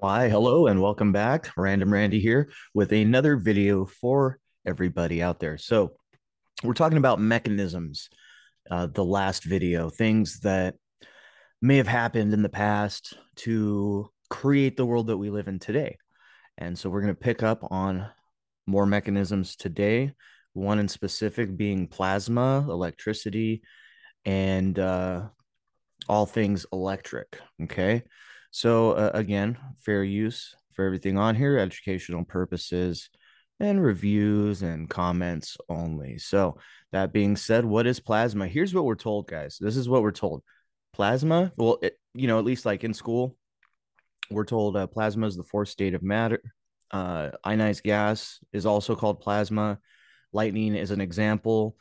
Why, hello and welcome back. Random Randy here with another video for everybody out there. So, we're talking about mechanisms. Uh, the last video, things that may have happened in the past to create the world that we live in today. And so, we're going to pick up on more mechanisms today. One in specific being plasma, electricity, and uh, all things electric. Okay. So uh, again, fair use for everything on here, educational purposes and reviews and comments only. So that being said, what is plasma? Here's what we're told, guys. This is what we're told. Plasma, well, it, you know, at least like in school, we're told uh, plasma is the fourth state of matter. Uh, ionized gas is also called plasma. Lightning is an example.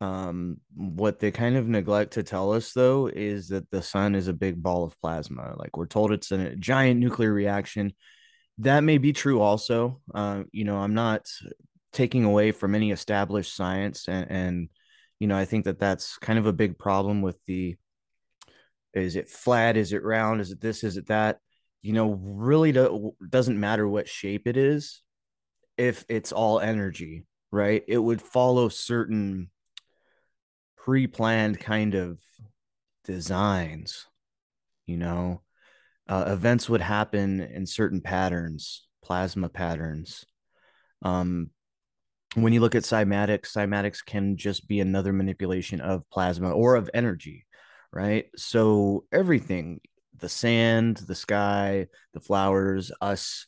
Um, what they kind of neglect to tell us though is that the sun is a big ball of plasma. Like we're told it's a giant nuclear reaction. That may be true also. Uh, you know, I'm not taking away from any established science and, and you know, I think that that's kind of a big problem with the is it flat, is it round, is it this, is it that? You know, really do, doesn't matter what shape it is if it's all energy, right? It would follow certain pre-planned kind of designs you know? Uh, events would happen in certain patterns plasma patterns. Um when you look at cymatics cymatics can just be another manipulation of plasma or of energy right? So everything the sand the sky the flowers us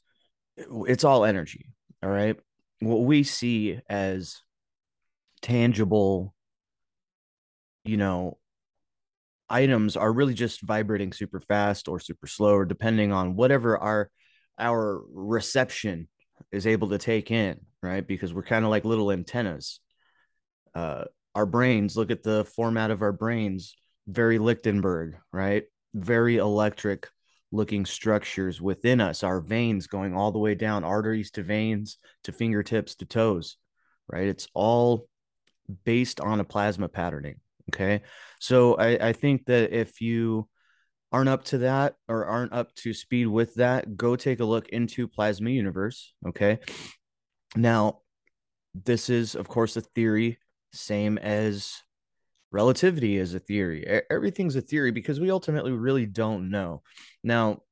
it's all energy all right? What we see as tangible you know, items are really just vibrating super fast or super slow, or depending on whatever our our reception is able to take in, right? Because we're kind of like little antennas. Uh, our brains, look at the format of our brains, very Lichtenberg, right? Very electric looking structures within us, our veins going all the way down, arteries to veins to fingertips to toes, right? It's all based on a plasma patterning. Okay. So I, I think that if you aren't up to that or aren't up to speed with that, go take a look into Plasma Universe. Okay. Now, this is, of course, a theory, same as relativity is a theory. Everything's a theory because we ultimately really don't know. Now,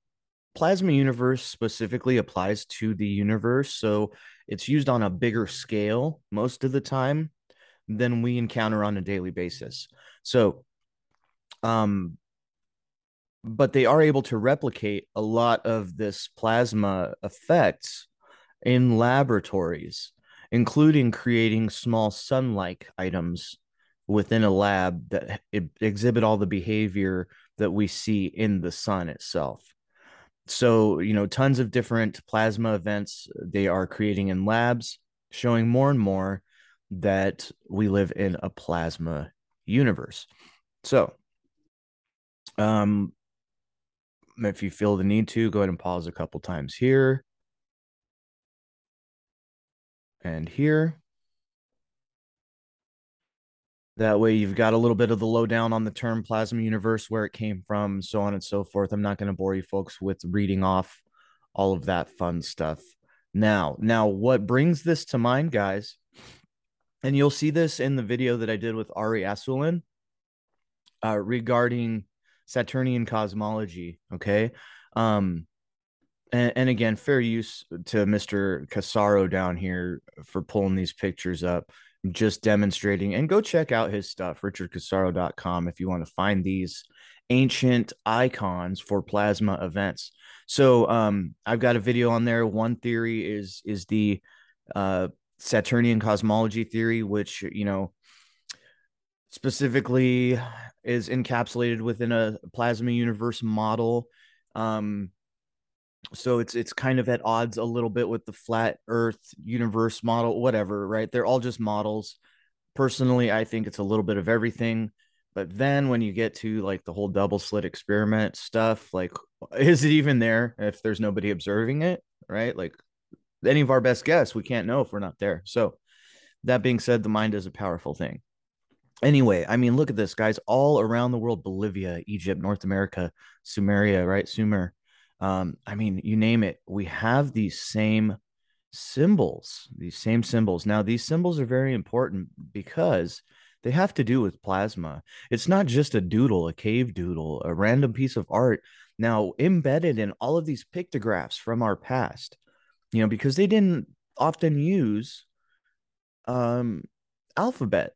Plasma Universe specifically applies to the universe. So it's used on a bigger scale most of the time than we encounter on a daily basis. So, um, but they are able to replicate a lot of this plasma effects in laboratories, including creating small sun like items within a lab that exhibit all the behavior that we see in the sun itself. So, you know, tons of different plasma events they are creating in labs, showing more and more that we live in a plasma universe. So, um, if you feel the need to, go ahead and pause a couple times here and here. That way, you've got a little bit of the lowdown on the term plasma universe, where it came from, so on and so forth. I'm not going to bore you folks with reading off all of that fun stuff. Now, now, what brings this to mind, guys, and you'll see this in the video that I did with Ari Asulin uh, regarding Saturnian cosmology. Okay. Um, and, and again, fair use to Mr. Cassaro down here for pulling these pictures up, just demonstrating. And go check out his stuff, richardcassaro.com, if you want to find these ancient icons for plasma events. So um, I've got a video on there. One theory is is the uh, Saturnian cosmology theory, which, you know, specifically is encapsulated within a plasma universe model. Um, so it's it's kind of at odds a little bit with the flat earth universe model whatever right? They're all just models. Personally i think it's a little bit of everything. But then when you get to like the whole double slit experiment stuff like is it even there if there's nobody observing it right? Like any of our best guess. We can't know if we're not there. So, that being said, the mind is a powerful thing. Anyway, I mean, look at this, guys. All around the world Bolivia, Egypt, North America, Sumeria, right? Sumer, Um, I mean, you name it, we have these same symbols, these same symbols. Now, these symbols are very important because they have to do with plasma. It's not just a doodle, a cave doodle, a random piece of art. Now, embedded in all of these pictographs from our past, you know, because they didn't often use um, alphabet.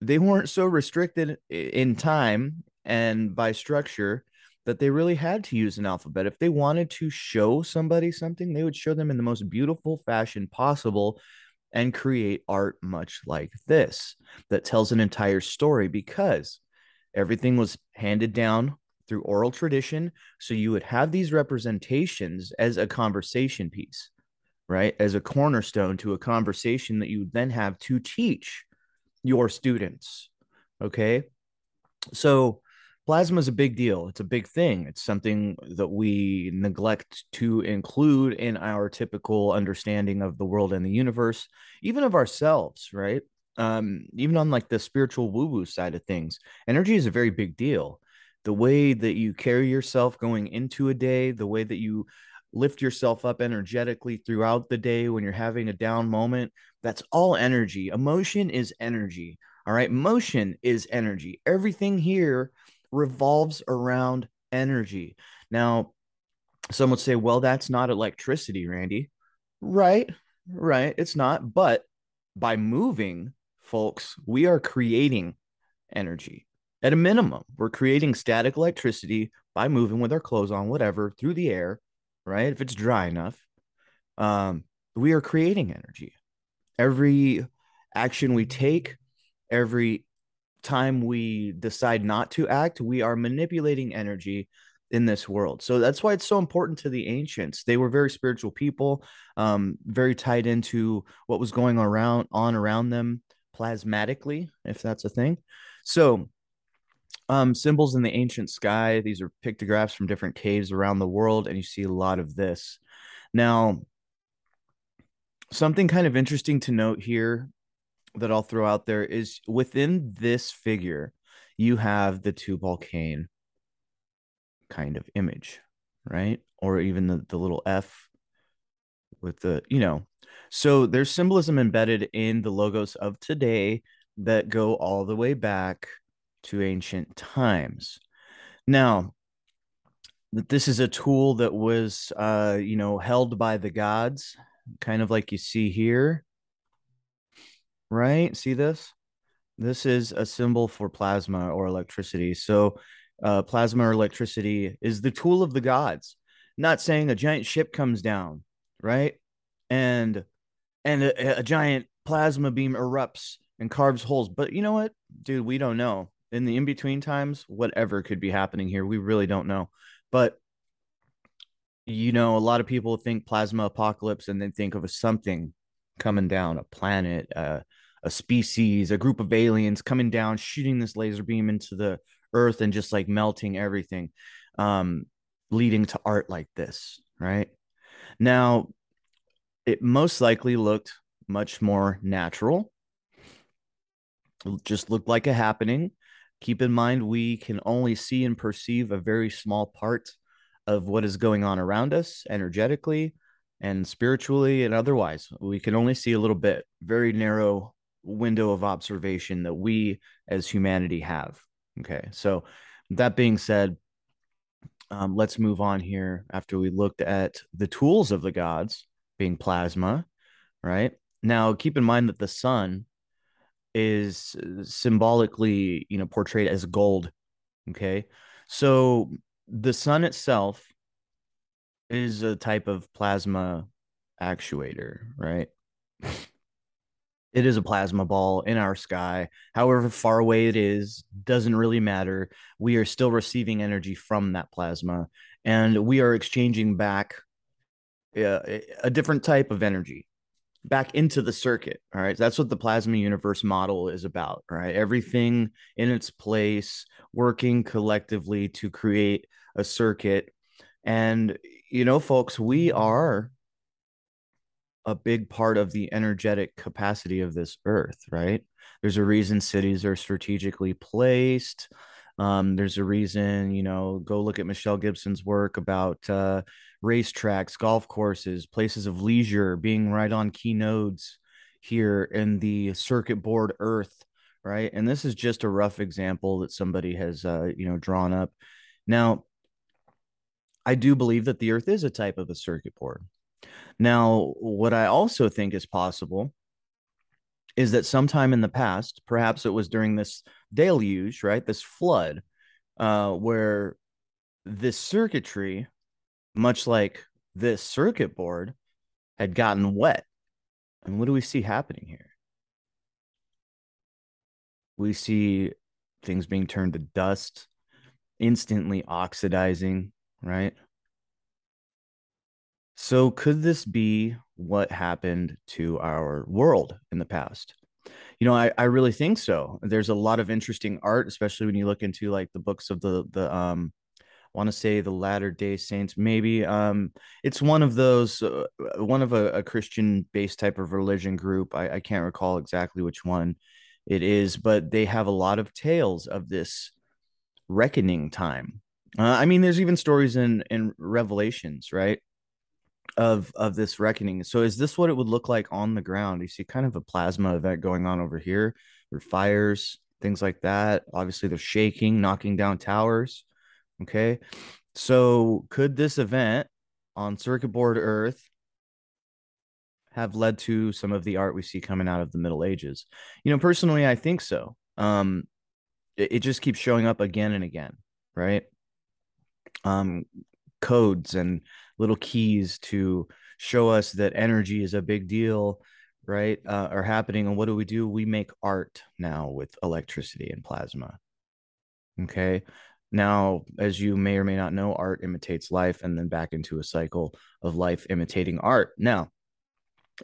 They weren't so restricted in time and by structure that they really had to use an alphabet. If they wanted to show somebody something, they would show them in the most beautiful fashion possible and create art much like this that tells an entire story because everything was handed down through oral tradition. So you would have these representations as a conversation piece, right? As a cornerstone to a conversation that you then have to teach your students. Okay. So plasma is a big deal. It's a big thing. It's something that we neglect to include in our typical understanding of the world and the universe, even of ourselves, right? Um, even on like the spiritual woo woo side of things, energy is a very big deal. The way that you carry yourself going into a day, the way that you lift yourself up energetically throughout the day when you're having a down moment, that's all energy. Emotion is energy. All right. Motion is energy. Everything here revolves around energy. Now, some would say, well, that's not electricity, Randy. Right, right. It's not. But by moving, folks, we are creating energy. At a minimum, we're creating static electricity by moving with our clothes on, whatever, through the air, right? If it's dry enough, um, we are creating energy. Every action we take, every time we decide not to act, we are manipulating energy in this world. So that's why it's so important to the ancients. They were very spiritual people, um, very tied into what was going around on around them plasmatically, if that's a thing. So um, symbols in the ancient sky. These are pictographs from different caves around the world, and you see a lot of this. Now, something kind of interesting to note here that I'll throw out there is within this figure, you have the Tubal Cain kind of image, right? Or even the, the little F with the, you know. So there's symbolism embedded in the logos of today that go all the way back to ancient times. Now, this is a tool that was, uh, you know, held by the gods, kind of like you see here right? See this? This is a symbol for plasma or electricity. So, uh, plasma or electricity is the tool of the gods. Not saying a giant ship comes down, right? And and a, a giant plasma beam erupts and carves holes. But you know what, dude? We don't know. In the in between times, whatever could be happening here, we really don't know. But you know, a lot of people think plasma apocalypse and then think of a something coming down, a planet, uh, a species, a group of aliens coming down, shooting this laser beam into the earth and just like melting everything, um, leading to art like this, right? Now, it most likely looked much more natural, it just looked like a happening. Keep in mind, we can only see and perceive a very small part of what is going on around us energetically and spiritually and otherwise. We can only see a little bit, very narrow window of observation that we as humanity have. Okay. So, that being said, um, let's move on here after we looked at the tools of the gods being plasma, right? Now, keep in mind that the sun is symbolically, you know, portrayed as gold. Okay. So, the sun itself is a type of plasma actuator, right? it is a plasma ball in our sky. However far away it is, doesn't really matter. We are still receiving energy from that plasma, and we are exchanging back uh, a different type of energy back into the circuit. All right. That's what the plasma universe model is about. Right. Everything in its place, working collectively to create a circuit. And you know, folks, we are a big part of the energetic capacity of this earth, right? There's a reason cities are strategically placed. Um, there's a reason, you know, go look at Michelle Gibson's work about uh, racetracks, golf courses, places of leisure being right on key nodes here in the circuit board Earth, right? And this is just a rough example that somebody has, uh, you know, drawn up. Now, I do believe that the Earth is a type of a circuit board. Now, what I also think is possible is that sometime in the past, perhaps it was during this deluge, right? This flood, uh, where this circuitry, much like this circuit board, had gotten wet. And what do we see happening here? We see things being turned to dust, instantly oxidizing, right? So, could this be what happened to our world in the past? You know, I, I really think so. There's a lot of interesting art, especially when you look into like the books of the the um I want to say the Latter Day Saints. Maybe um it's one of those uh, one of a, a Christian based type of religion group. I, I can't recall exactly which one it is, but they have a lot of tales of this reckoning time. Uh, I mean, there's even stories in in Revelations, right? Of of this reckoning. So is this what it would look like on the ground? You see kind of a plasma event going on over here, or fires, things like that. Obviously, they're shaking, knocking down towers. Okay. So could this event on circuit board Earth have led to some of the art we see coming out of the Middle Ages? You know, personally, I think so. Um, it, it just keeps showing up again and again, right? Um, codes and little keys to show us that energy is a big deal right uh, are happening and what do we do? We make art now with electricity and plasma. Okay? Now as you may or may not know art imitates life and then back into a cycle of life imitating art. Now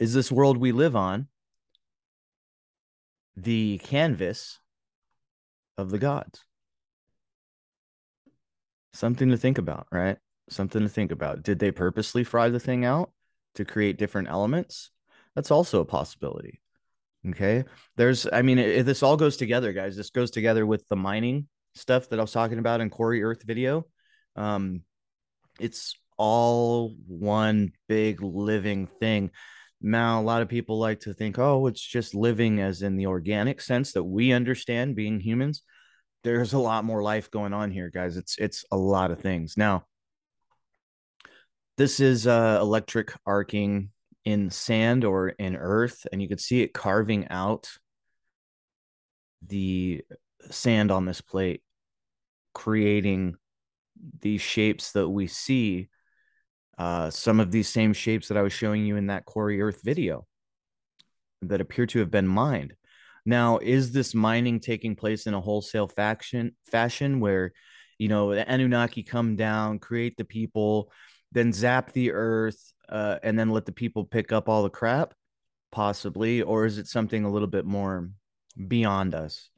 is this world we live on the canvas of the gods? Something to think about right something to think about. Did they purposely fry the thing out to create different elements? That's also a possibility. Okay. There's, I mean, it, this all goes together, guys. This goes together with the mining stuff that I was talking about in Quarry Earth video. Um, it's all one big living thing. Now, a lot of people like to think, oh, it's just living as in the organic sense that we understand being humans. There's a lot more life going on here, guys. It's it's a lot of things. Now, this is uh, electric arcing in sand or in earth, and you can see it carving out the sand on this plate, creating these shapes that we see. Uh, some of these same shapes that I was showing you in that Quarry Earth video that appear to have been mined. Now, is this mining taking place in a wholesale faction fashion where, you know, the Anunnaki come down, create the people, then zap the earth uh, and then let the people pick up all the crap possibly or is it something a little bit more beyond us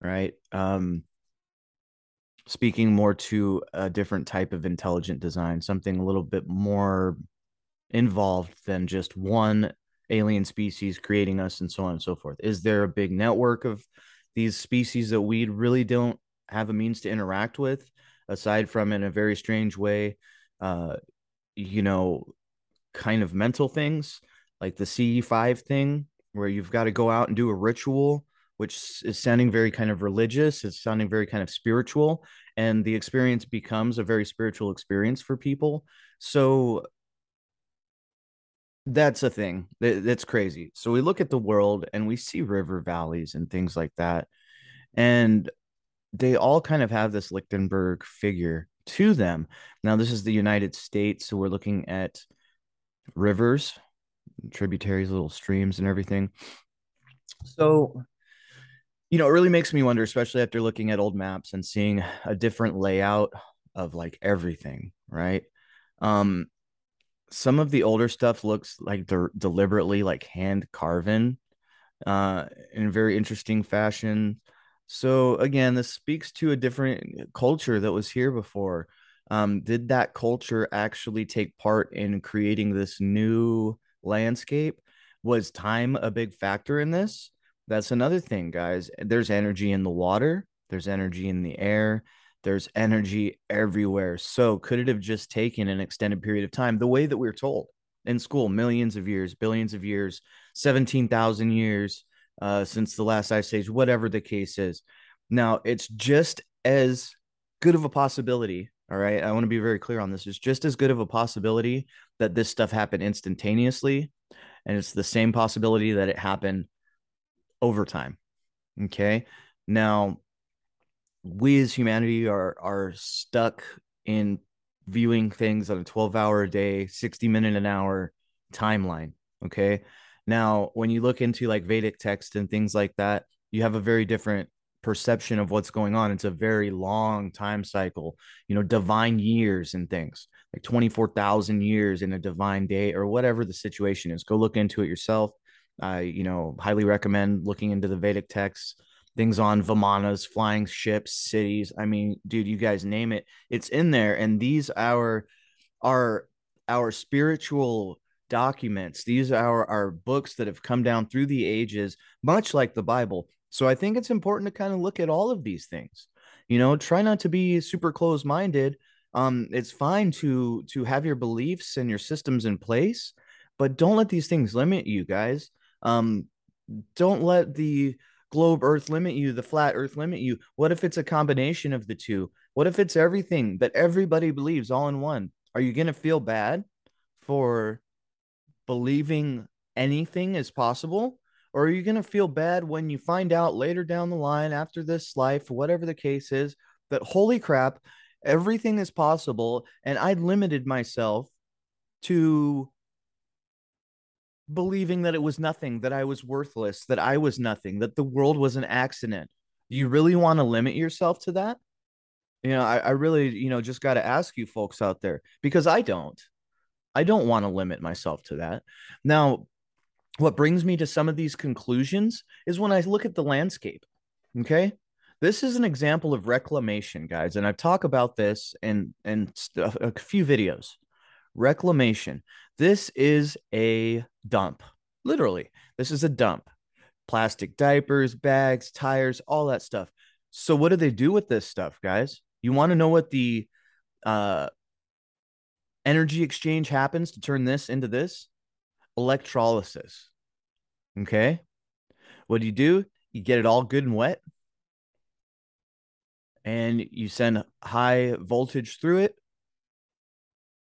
right? Um speaking more to a different type of intelligent design something a little bit more involved than just one alien species creating us and so on and so forth. Is there a big network of these species that we really don't have a means to interact with aside from in a very strange way uh, you know, kind of mental things like the CE5 thing, where you've got to go out and do a ritual, which is sounding very kind of religious. It's sounding very kind of spiritual. And the experience becomes a very spiritual experience for people. So that's a thing that's crazy. So we look at the world and we see river valleys and things like that. And they all kind of have this Lichtenberg figure to them. Now, this is the United States, so we're looking at rivers, tributaries, little streams, and everything. So, you know, it really makes me wonder, especially after looking at old maps and seeing a different layout of like everything, right? Um, some of the older stuff looks like they're deliberately like hand carven uh, in a very interesting fashion. So again, this speaks to a different culture that was here before. Um, did that culture actually take part in creating this new landscape? Was time a big factor in this? That's another thing, guys. There's energy in the water, there's energy in the air, there's energy everywhere. So, could it have just taken an extended period of time the way that we are told in school, millions of years, billions of years, 17,000 years uh, since the last ice age, whatever the case is? Now, it's just as good of a possibility. All right. I want to be very clear on this. It's just as good of a possibility that this stuff happened instantaneously. And it's the same possibility that it happened over time. Okay. Now, we as humanity are are stuck in viewing things on a 12 hour a day, 60 minute an hour timeline. Okay. Now, when you look into like Vedic text and things like that, you have a very different perception of what's going on. It's a very long time cycle, you know, divine years and things like 24,000 years in a divine day or whatever the situation is. Go look into it yourself. I, you know, highly recommend looking into the Vedic texts, things on Vimanas, flying ships, cities. I mean, dude, you guys name it, it's in there. And these are our our spiritual documents. These are our books that have come down through the ages, much like the Bible. So I think it's important to kind of look at all of these things. You know, try not to be super close minded. Um, it's fine to to have your beliefs and your systems in place, but don't let these things limit you, guys. Um, don't let the globe earth limit you, the flat earth limit you. What if it's a combination of the two? What if it's everything that everybody believes all in one? Are you going to feel bad for believing anything is possible? Or are you going to feel bad when you find out later down the line after this life, whatever the case is, that holy crap, everything is possible and I limited myself to believing that it was nothing, that I was worthless, that I was nothing, that the world was an accident. Do you really want to limit yourself to that? You know, I, I really, you know, just got to ask you folks out there because I don't. I don't want to limit myself to that. Now, what brings me to some of these conclusions is when I look at the landscape. Okay. This is an example of reclamation, guys. And I've talked about this in, in a few videos. Reclamation. This is a dump. Literally, this is a dump. Plastic diapers, bags, tires, all that stuff. So, what do they do with this stuff, guys? You want to know what the uh, energy exchange happens to turn this into this? Electrolysis. Okay. What do you do? You get it all good and wet, and you send high voltage through it,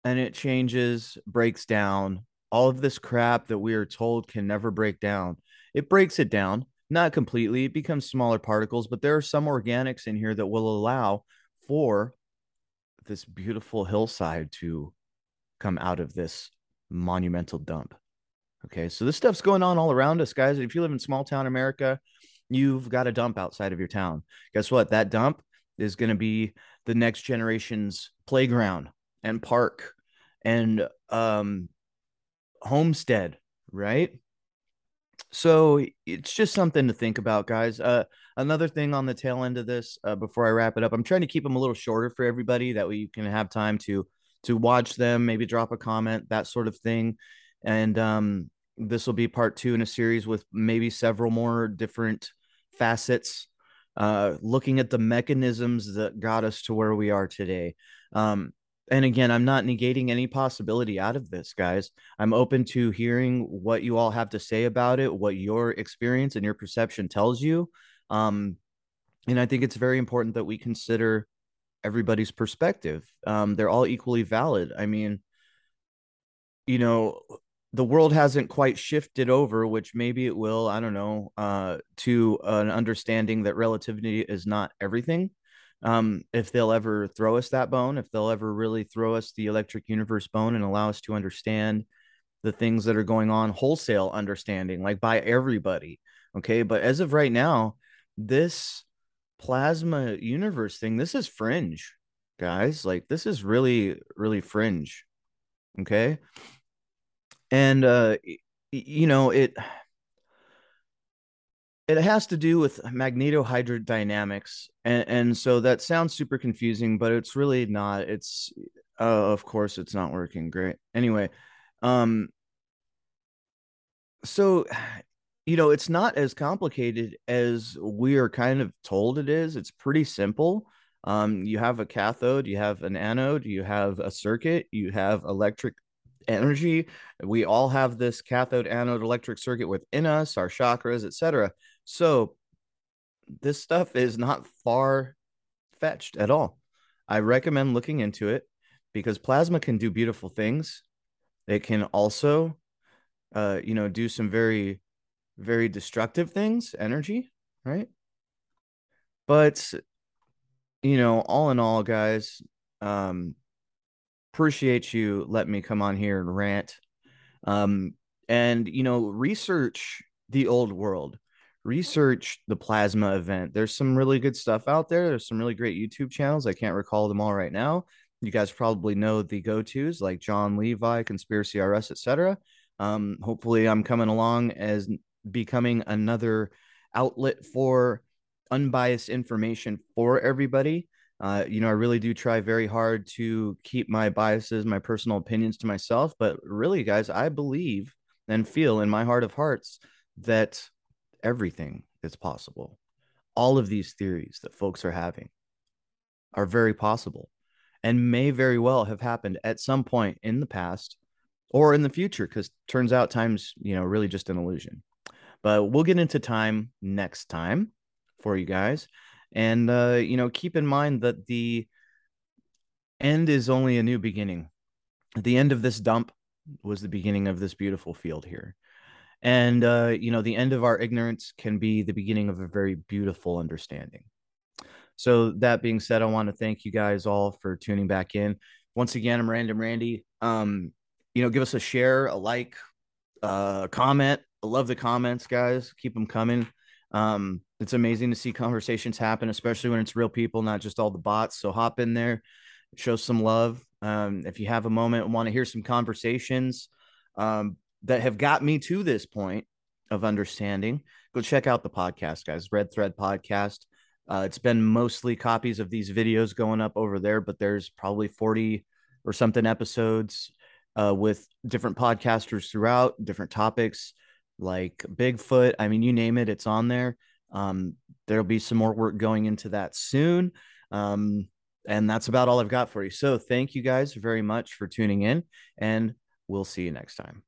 and it changes, breaks down. All of this crap that we are told can never break down. It breaks it down, not completely. It becomes smaller particles, but there are some organics in here that will allow for this beautiful hillside to come out of this monumental dump. Okay, so this stuff's going on all around us, guys. If you live in small town America, you've got a dump outside of your town. Guess what? That dump is going to be the next generation's playground and park and um, homestead, right? So it's just something to think about, guys. Uh, another thing on the tail end of this, uh, before I wrap it up, I'm trying to keep them a little shorter for everybody that way you can have time to to watch them, maybe drop a comment, that sort of thing. And um, this will be part two in a series with maybe several more different facets, uh, looking at the mechanisms that got us to where we are today. Um, and again, I'm not negating any possibility out of this, guys. I'm open to hearing what you all have to say about it, what your experience and your perception tells you. Um, and I think it's very important that we consider everybody's perspective. Um, they're all equally valid. I mean, you know, the world hasn't quite shifted over, which maybe it will, I don't know, uh, to an understanding that relativity is not everything um, if they'll ever throw us that bone, if they'll ever really throw us the electric universe bone and allow us to understand the things that are going on, wholesale understanding, like by everybody. Okay. But as of right now, this plasma universe thing, this is fringe, guys. Like, this is really, really fringe. Okay. And, uh, you know, it, it has to do with magnetohydrodynamics and, and so that sounds super confusing but it's really not it's uh, of course it's not working great anyway um so you know, it's not as complicated as we are kind of told it is. It's pretty simple. Um, you have a cathode, you have an anode, you have a circuit, you have electric energy. We all have this cathode anode electric circuit within us, our chakras, etc. So this stuff is not far fetched at all. I recommend looking into it because plasma can do beautiful things. It can also, uh, you know, do some very, very destructive things, energy, right? But, you know, all in all, guys, um, appreciate you letting me come on here and rant. Um, and, you know, research the old world research the plasma event. There's some really good stuff out there. There's some really great YouTube channels. I can't recall them all right now. You guys probably know the go-tos like Jon Levi, Conspiracy RS, etc. Um, hopefully, I'm coming along as becoming another outlet for unbiased information for everybody. Uh, you know, I really do try very hard to keep my biases, my personal opinions to myself. But really, guys, I believe and feel in my heart of hearts that everything is possible. All of these theories that folks are having are very possible and may very well have happened at some point in the past or in the future because turns out time's you know really just an illusion but we'll get into time next time for you guys and uh you know keep in mind that the end is only a new beginning the end of this dump was the beginning of this beautiful field here and, uh, you know, the end of our ignorance can be the beginning of a very beautiful understanding. So, that being said, I want to thank you guys all for tuning back in. Once again, I'm Random Randy. Um, you know, give us a share, a like, uh, a comment. I love the comments, guys. Keep them coming. Um, it's amazing to see conversations happen, especially when it's real people, not just all the bots. So hop in there, show some love. Um, if you have a moment, and want to hear some conversations, um, that have got me to this point of understanding, go check out the podcast, guys. Red Thread Podcast. Uh, it's been mostly copies of these videos going up over there, but there's probably 40 or something episodes uh, with different podcasters throughout, different topics like Bigfoot. I mean, you name it, it's on there. Um, there'll be some more work going into that soon. Um, and that's about all I've got for you. So thank you guys very much for tuning in, and we'll see you next time.